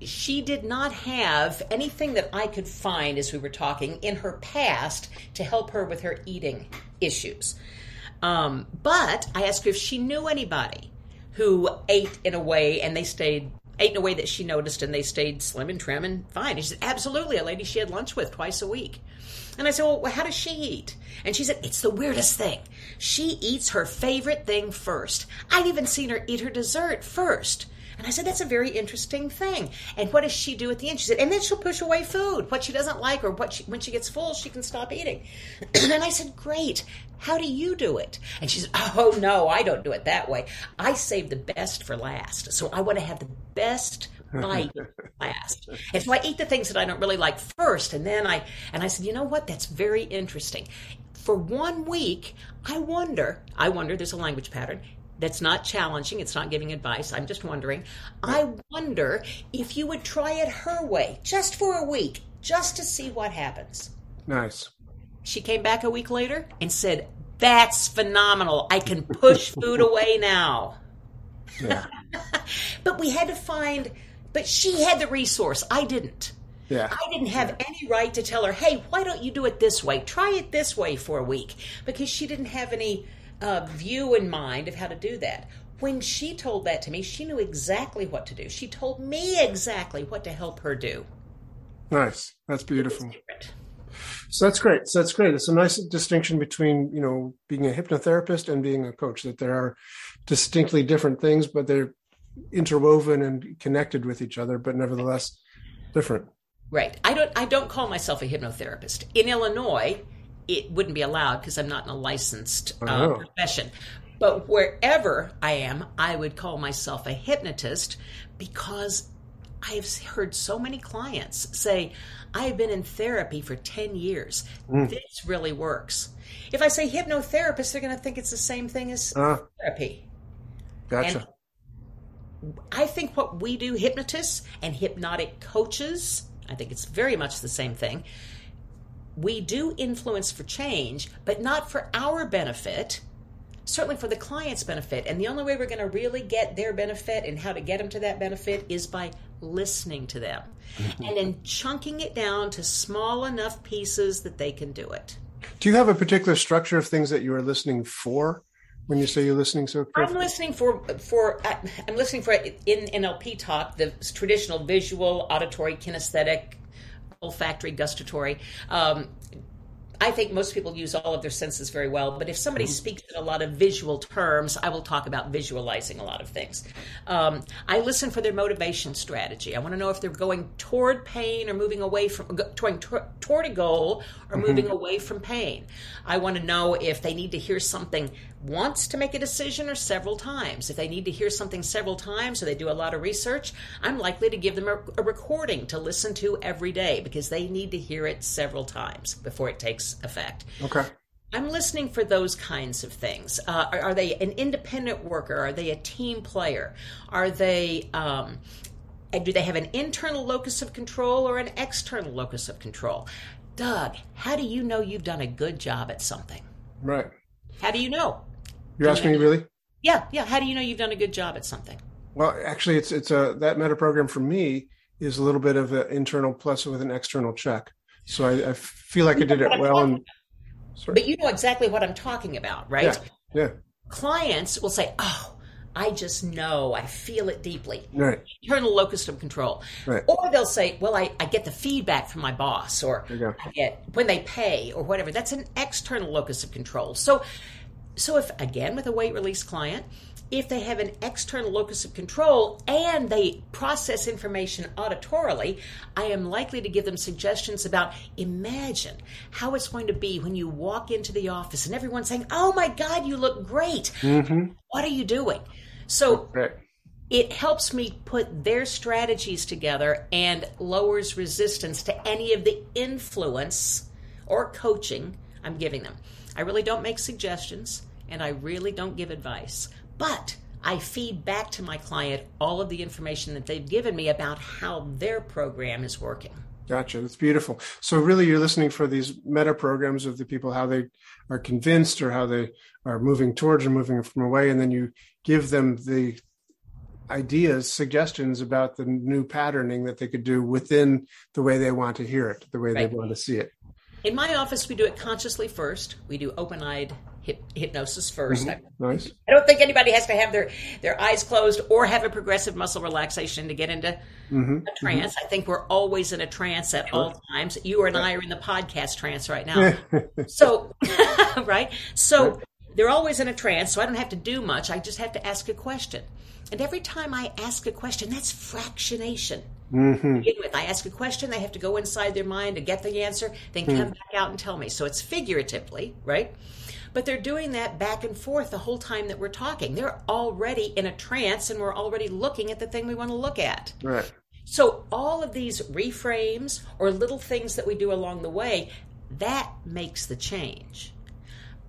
she did not have anything that I could find as we were talking in her past to help her with her eating issues. Um, but I asked her if she knew anybody who ate in a way and they stayed ate in a way that she noticed and they stayed slim and trim and fine. And she said, Absolutely, a lady she had lunch with twice a week. And I said, Well, how does she eat? And she said, It's the weirdest thing. She eats her favorite thing first. I've even seen her eat her dessert first. And I said, that's a very interesting thing. And what does she do at the end? She said, and then she'll push away food, what she doesn't like, or what she, when she gets full, she can stop eating. and I said, great. How do you do it? And she said, oh no, I don't do it that way. I save the best for last. So I want to have the best bite last. And so I eat the things that I don't really like first. And then I, and I said, you know what? That's very interesting. For one week, I wonder, I wonder, there's a language pattern that's not challenging. It's not giving advice. I'm just wondering. I wonder if you would try it her way, just for a week, just to see what happens. Nice. She came back a week later and said, That's phenomenal. I can push food away now. Yeah. but we had to find, but she had the resource. I didn't. Yeah. I didn't have any right to tell her, hey, why don't you do it this way? Try it this way for a week. Because she didn't have any uh, view in mind of how to do that. When she told that to me, she knew exactly what to do. She told me exactly what to help her do. Nice. That's beautiful. So that's great. So that's great. It's a nice distinction between, you know, being a hypnotherapist and being a coach, that there are distinctly different things, but they're interwoven and connected with each other, but nevertheless different. Right. I don't I don't call myself a hypnotherapist. In Illinois, it wouldn't be allowed because I'm not in a licensed uh, oh. profession. But wherever I am, I would call myself a hypnotist because I've heard so many clients say, I've been in therapy for 10 years. Mm. This really works. If I say hypnotherapist, they're going to think it's the same thing as uh, therapy. Gotcha. And I think what we do, hypnotists and hypnotic coaches, I think it's very much the same thing we do influence for change, but not for our benefit, certainly for the client's benefit. And the only way we're going to really get their benefit and how to get them to that benefit is by listening to them and then chunking it down to small enough pieces that they can do it. Do you have a particular structure of things that you are listening for? When you say you're listening so carefully? I'm listening for for I'm listening for in NLP talk the traditional visual, auditory, kinesthetic, olfactory, gustatory. Um, I think most people use all of their senses very well, but if somebody mm-hmm. speaks in a lot of visual terms, I will talk about visualizing a lot of things. Um, I listen for their motivation strategy. I want to know if they're going toward pain or moving away from toward, toward a goal or mm-hmm. moving away from pain. I want to know if they need to hear something once to make a decision or several times. If they need to hear something several times or they do a lot of research, I'm likely to give them a, a recording to listen to every day because they need to hear it several times before it takes effect. Okay. I'm listening for those kinds of things. Uh, are, are, they an independent worker? Are they a team player? Are they um, do they have an internal locus of control or an external locus of control? Doug, how do you know you've done a good job at something? Right. How do you know? You're asking me really? Yeah, yeah. How do you know you've done a good job at something? Well, actually, it's it's a that meta program for me is a little bit of an internal plus with an external check. So I, I feel like I did it well. And, but you know exactly what I'm talking about, right? Yeah. yeah. Clients will say, "Oh, I just know, I feel it deeply." Right. Internal locus of control. Right. Or they'll say, "Well, I, I get the feedback from my boss, or I get when they pay, or whatever." That's an external locus of control. So so if again with a weight release client, if they have an external locus of control and they process information auditorily, I am likely to give them suggestions about imagine how it's going to be when you walk into the office and everyone's saying, Oh my God, you look great. Mm-hmm. What are you doing? So it helps me put their strategies together and lowers resistance to any of the influence or coaching I'm giving them. I really don't make suggestions and I really don't give advice, but I feed back to my client all of the information that they've given me about how their program is working. Gotcha. That's beautiful. So really you're listening for these meta programs of the people, how they are convinced or how they are moving towards or moving from away. And then you give them the ideas, suggestions about the new patterning that they could do within the way they want to hear it, the way right. they want to see it. In my office, we do it consciously first. We do open eyed hip, hypnosis 1st mm-hmm. Nice. I don't think anybody has to have their, their eyes closed or have a progressive muscle relaxation to get into mm-hmm. a trance. Mm-hmm. I think we're always in a trance at sure. all times. You and I are in the podcast trance right now. so, right? So they're always in a trance, so I don't have to do much. I just have to ask a question. And every time I ask a question, that's fractionation. Mm-hmm. begin with, I ask a question, they have to go inside their mind to get the answer, then come mm. back out and tell me. So it's figuratively, right? But they're doing that back and forth the whole time that we're talking. They're already in a trance and we're already looking at the thing we want to look at. Right. So all of these reframes or little things that we do along the way, that makes the change.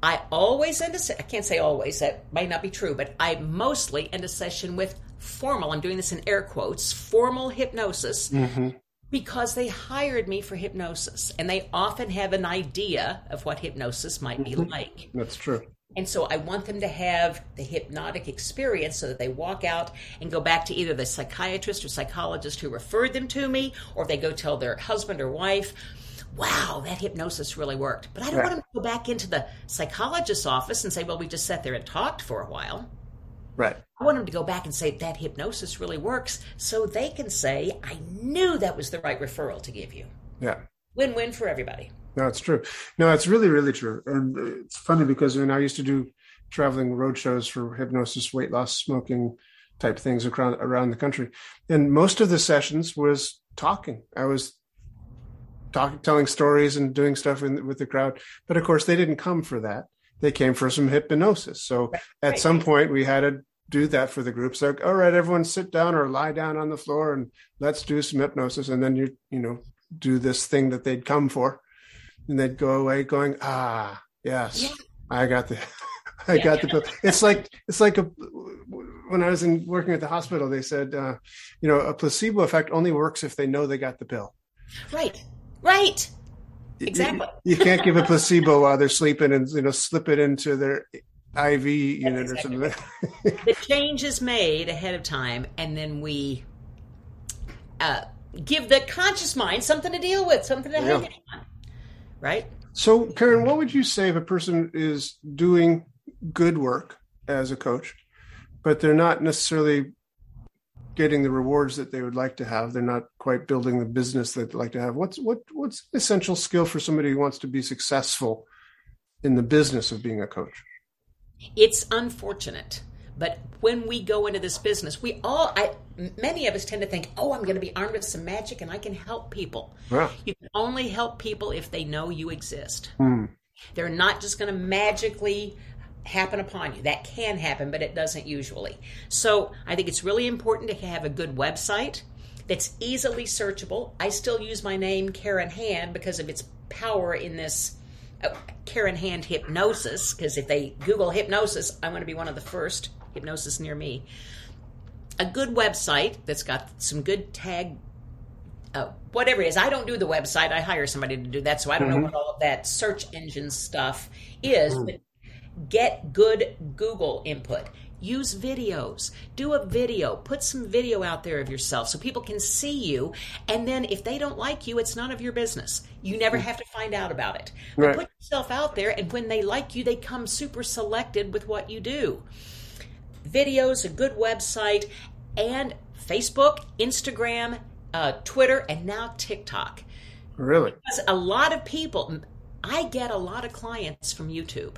I always end a I can't say always, that might not be true, but I mostly end a session with formal, I'm doing this in air quotes, formal hypnosis. Mm-hmm because they hired me for hypnosis and they often have an idea of what hypnosis might be mm-hmm. like. That's true. And so I want them to have the hypnotic experience so that they walk out and go back to either the psychiatrist or psychologist who referred them to me, or they go tell their husband or wife, wow, that hypnosis really worked. But I don't right. want them to go back into the psychologist's office and say, well, we just sat there and talked for a while. Right. I want them to go back and say that hypnosis really works so they can say, I knew that was the right referral to give you. Yeah. Win win for everybody. No, it's true. No, it's really, really true. And it's funny because when I used to do traveling road shows for hypnosis, weight loss, smoking type things around, around the country. And most of the sessions was talking. I was talking, telling stories and doing stuff in, with the crowd. But of course, they didn't come for that they came for some hypnosis. So right. at some point we had to do that for the group. So all right, everyone sit down or lie down on the floor and let's do some hypnosis. And then you, you know, do this thing that they'd come for. And they'd go away going, ah, yes, yeah. I got the I yeah, got the pill. It's like it's like a when I was in working at the hospital, they said, uh, you know, a placebo effect only works if they know they got the pill. Right. Right. Exactly. You, you, can't give a placebo while they're sleeping and you know slip it into their IV unit or something. the change is made ahead of time, and then we uh, give the conscious mind something to deal with, something to yeah. hang on. Right. So, Karen, what would you say if a person is doing good work as a coach, but they're not necessarily getting the rewards that they would like to have. They're not quite building the business that they'd like to have. What's what what's essential skill for somebody who wants to be successful in the business of being a coach? It's unfortunate, but when we go into this business, we all I many of us tend to think, "Oh, I'm going to be armed with some magic and I can help people." Yeah. You can only help people if they know you exist. Mm. They're not just going to magically happen upon you. That can happen, but it doesn't usually. So I think it's really important to have a good website that's easily searchable. I still use my name, Karen Hand, because of its power in this Karen Hand hypnosis. Because if they Google hypnosis, I'm going to be one of the first hypnosis near me. A good website that's got some good tag uh, whatever it is. I don't do the website. I hire somebody to do that, so I don't mm-hmm. know what all of that search engine stuff is. Mm. But Get good Google input. Use videos. Do a video. Put some video out there of yourself so people can see you. And then if they don't like you, it's none of your business. You never have to find out about it. Right. Put yourself out there, and when they like you, they come super selected with what you do. Videos, a good website, and Facebook, Instagram, uh, Twitter, and now TikTok. Really? Because a lot of people, I get a lot of clients from YouTube.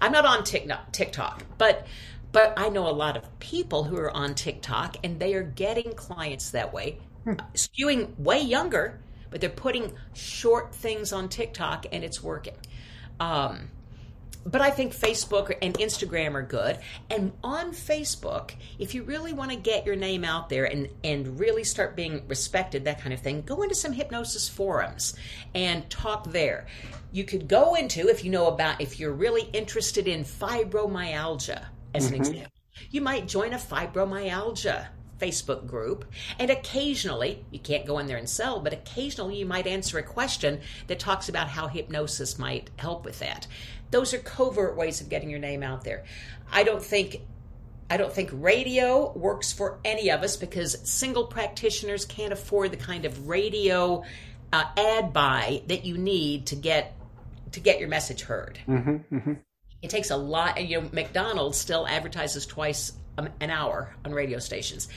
I'm not on TikTok, but but I know a lot of people who are on TikTok and they are getting clients that way, hmm. skewing way younger, but they're putting short things on TikTok and it's working. Um, but I think Facebook and Instagram are good. And on Facebook, if you really want to get your name out there and, and really start being respected, that kind of thing, go into some hypnosis forums and talk there. You could go into, if you know about, if you're really interested in fibromyalgia, as mm-hmm. an example, you might join a fibromyalgia Facebook group. And occasionally, you can't go in there and sell, but occasionally you might answer a question that talks about how hypnosis might help with that. Those are covert ways of getting your name out there. I don't think I don't think radio works for any of us because single practitioners can't afford the kind of radio uh, ad buy that you need to get to get your message heard. Mm-hmm, mm-hmm. It takes a lot. You know, McDonald's still advertises twice an hour on radio stations,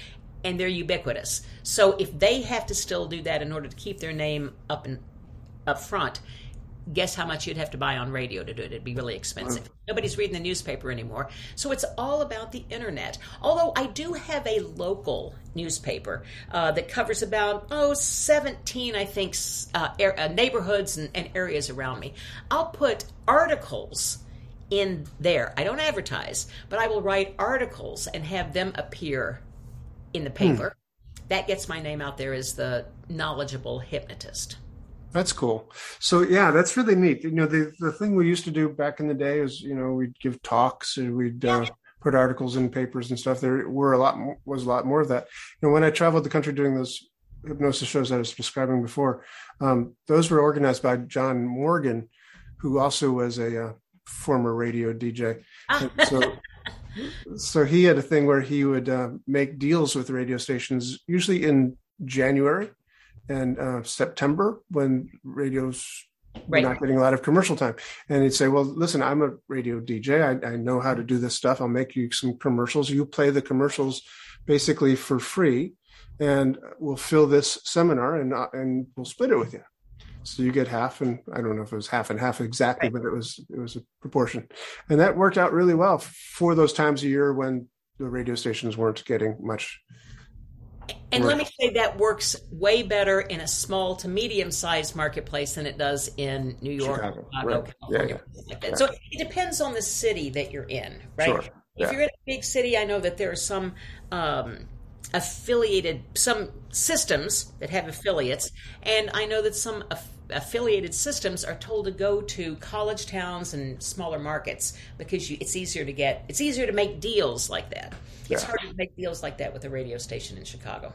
and they're ubiquitous. So if they have to still do that in order to keep their name up and up front, guess how much you'd have to buy on radio to do it? It'd be really expensive. Nobody's reading the newspaper anymore. So it's all about the internet. Although I do have a local newspaper uh, that covers about, oh, 17, I think, uh, er- uh, neighborhoods and, and areas around me. I'll put articles in there. I don't advertise, but I will write articles and have them appear in the paper. Hmm. That gets my name out there as the knowledgeable hypnotist. That's cool. So yeah, that's really neat. You know, the the thing we used to do back in the day is, you know, we'd give talks and we'd uh, put articles in papers and stuff. There were a lot more, was a lot more of that. You know, when I traveled the country doing those hypnosis shows I was describing before, um, those were organized by John Morgan, who also was a uh, former radio DJ. so, so he had a thing where he would uh, make deals with radio stations, usually in January and uh, September when radio's right. not getting a lot of commercial time. And he'd say, "Well, listen, I'm a radio DJ. I, I know how to do this stuff. I'll make you some commercials. You play the commercials basically for free." And we'll fill this seminar and uh, and we'll split it with you. So you get half, and I don't know if it was half and half exactly, right. but it was it was a proportion, and that worked out really well for those times a year when the radio stations weren't getting much. And work. let me say that works way better in a small to medium sized marketplace than it does in New York, Chicago, Chicago right. California. Yeah, yeah. Like yeah. So it depends on the city that you're in, right? Sure. If you're in a big city, I know that there are some um, affiliated some systems that have affiliates and i know that some aff- affiliated systems are told to go to college towns and smaller markets because you, it's easier to get it's easier to make deals like that yeah. it's hard to make deals like that with a radio station in chicago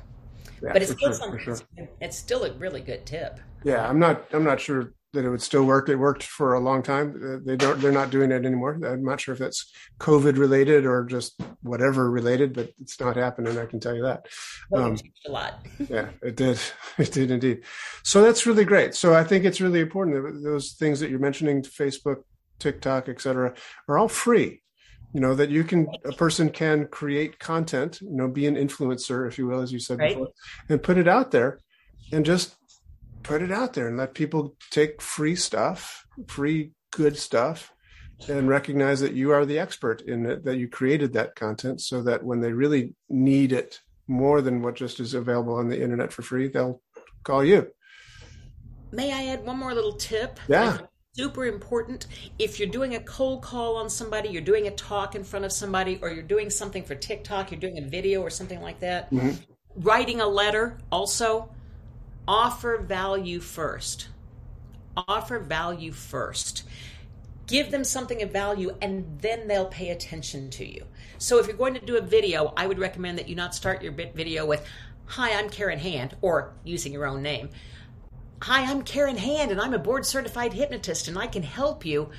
yeah, but it's still, sure, sure. it's still a really good tip yeah i'm not i'm not sure that it would still work. It worked for a long time. Uh, they don't. They're not doing it anymore. I'm not sure if that's COVID related or just whatever related, but it's not happening. I can tell you that. um, a lot. yeah, it did. It did indeed. So that's really great. So I think it's really important that those things that you're mentioning, Facebook, TikTok, etc., are all free. You know that you can a person can create content. You know, be an influencer, if you will, as you said right. before, and put it out there, and just put it out there and let people take free stuff, free good stuff, and recognize that you are the expert in it, that you created that content so that when they really need it more than what just is available on the internet for free, they'll call you. May I add one more little tip? Yeah. Super important. If you're doing a cold call on somebody, you're doing a talk in front of somebody, or you're doing something for TikTok, you're doing a video or something like that, mm-hmm. writing a letter also offer value first. Offer value first. Give them something of value and then they'll pay attention to you. So if you're going to do a video, I would recommend that you not start your video with, Hi, I'm Karen Hand, or using your own name. Hi, I'm Karen Hand and I'm a board certified hypnotist and I can help you.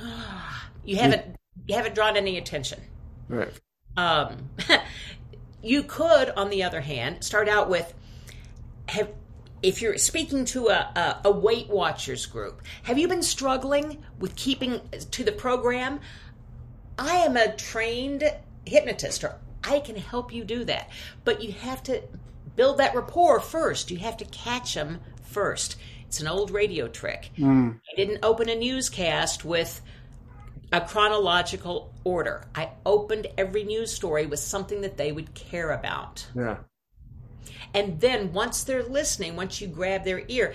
you haven't you haven't drawn any attention. Right. Um, you could, on the other hand, start out with have if you're speaking to a, a, a, Weight Watchers group, have you been struggling with keeping to the program? I am a trained hypnotist, or I can help you do that. But you have to build that rapport first. You have to catch them first. It's an old radio trick. Mm. I didn't open a newscast with a chronological order. I opened every news story with something that they would care about. Yeah. And then once they're listening, once you grab their ear,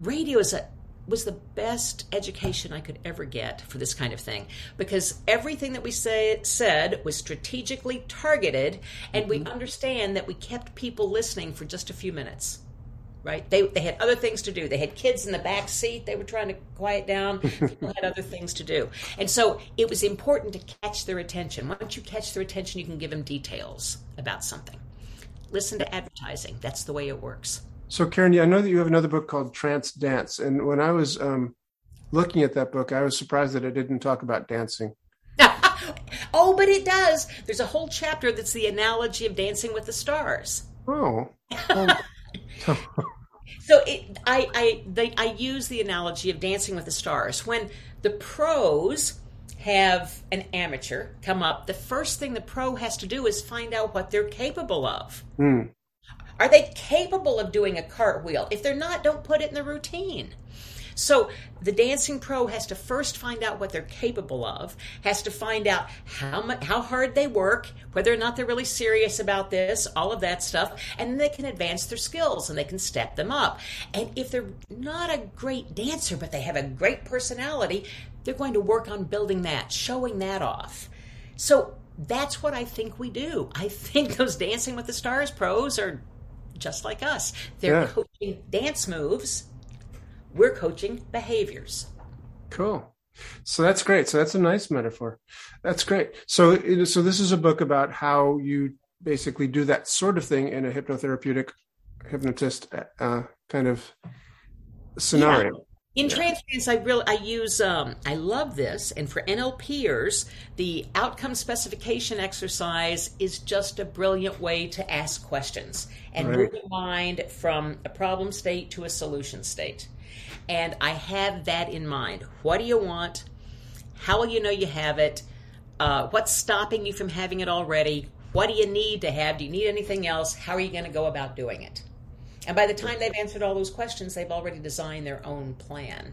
radio is a was the best education I could ever get for this kind of thing because everything that we say said was strategically targeted and mm-hmm. we understand that we kept people listening for just a few minutes. right? They, they had other things to do. They had kids in the back seat. They were trying to quiet down. People had other things to do. And so it was important to catch their attention. Once you catch their attention, you can give them details about something. Listen to advertising. That's the way it works. So, Karen, I know that you have another book called Trance Dance. And when I was um, looking at that book, I was surprised that it didn't talk about dancing. oh, but it does. There's a whole chapter that's the analogy of Dancing with the Stars. Oh. so it, I, I, they, I use the analogy of Dancing with the Stars. When the pros have an amateur come up, the first thing the pro has to do is find out what they're capable of. Mm. Are they capable of doing a cartwheel? If they're not, don't put it in the routine. So the dancing pro has to first find out what they're capable of, has to find out how much, how hard they work, whether or not they're really serious about this, all of that stuff, and then they can advance their skills and they can step them up. And if they're not a great dancer, but they have a great personality, they're going to work on building that, showing that off. So that's what I think we do. I think those Dancing with the Stars pros are just like us. They're yeah. coaching dance moves we're coaching behaviors. Cool. So that's great. So that's a nice metaphor. That's great. So, so this is a book about how you basically do that sort of thing in a hypnotherapeutic hypnotist uh, kind of scenario. Yeah. In yeah. Trance I really I use um, I love this, and for NLPers, the outcome specification exercise is just a brilliant way to ask questions and right. move your mind from a problem state to a solution state. And I have that in mind. What do you want? How will you know you have it? Uh, what's stopping you from having it already? What do you need to have? Do you need anything else? How are you going to go about doing it? And by the time they've answered all those questions, they've already designed their own plan.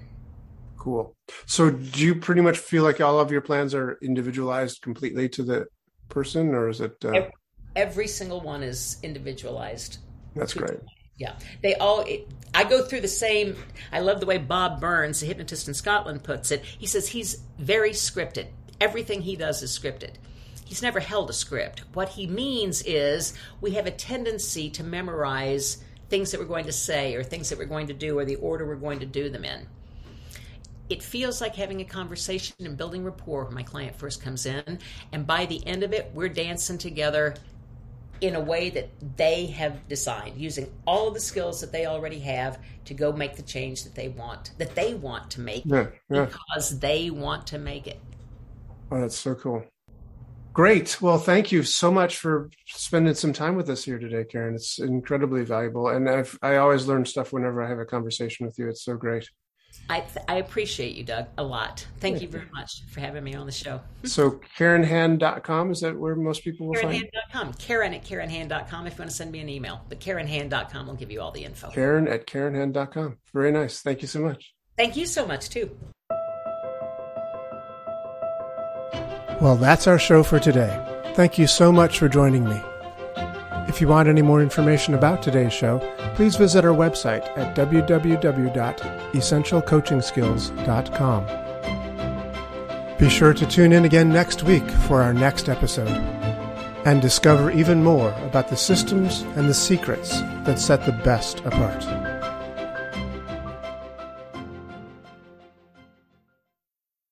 Cool. So, do you pretty much feel like all of your plans are individualized completely to the person, or is it? Uh... Every, every, single one is individualized. That's great. Yeah, they all. It, I go through the same. I love the way Bob Burns, the hypnotist in Scotland, puts it. He says he's very scripted. Everything he does is scripted. He's never held a script. What he means is we have a tendency to memorize things that we're going to say or things that we're going to do or the order we're going to do them in. It feels like having a conversation and building rapport when my client first comes in. And by the end of it, we're dancing together in a way that they have designed, using all of the skills that they already have to go make the change that they want, that they want to make yeah, yeah. because they want to make it. Oh, that's so cool. Great. Well, thank you so much for spending some time with us here today, Karen. It's incredibly valuable. And I've, I always learn stuff whenever I have a conversation with you. It's so great. I, I appreciate you, Doug, a lot. Thank you very much for having me on the show. So KarenHand.com, is that where most people will KarenHand.com. find Karen at KarenHand.com if you want to send me an email. But KarenHand.com will give you all the info. Karen at KarenHand.com. Very nice. Thank you so much. Thank you so much, too. Well, that's our show for today. Thank you so much for joining me. If you want any more information about today's show, please visit our website at www.essentialcoachingskills.com. Be sure to tune in again next week for our next episode and discover even more about the systems and the secrets that set the best apart.